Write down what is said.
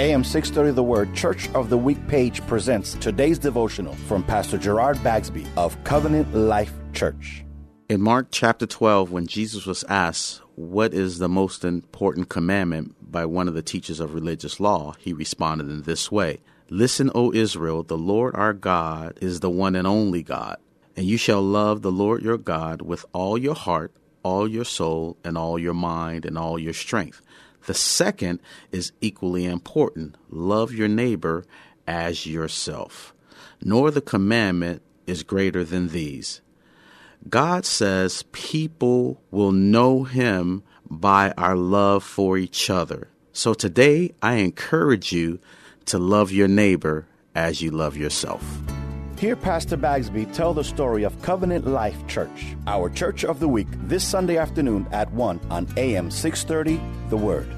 AM 630 The Word Church of the Week page presents today's devotional from Pastor Gerard Bagsby of Covenant Life Church. In Mark chapter 12, when Jesus was asked, What is the most important commandment by one of the teachers of religious law, he responded in this way Listen, O Israel, the Lord our God is the one and only God, and you shall love the Lord your God with all your heart, all your soul, and all your mind, and all your strength. The second is equally important love your neighbor as yourself. Nor the commandment is greater than these. God says people will know Him by our love for each other. So today, I encourage you to love your neighbor as you love yourself. Hear Pastor Bagsby tell the story of Covenant Life Church, our church of the week, this Sunday afternoon at 1 on AM 630 The Word.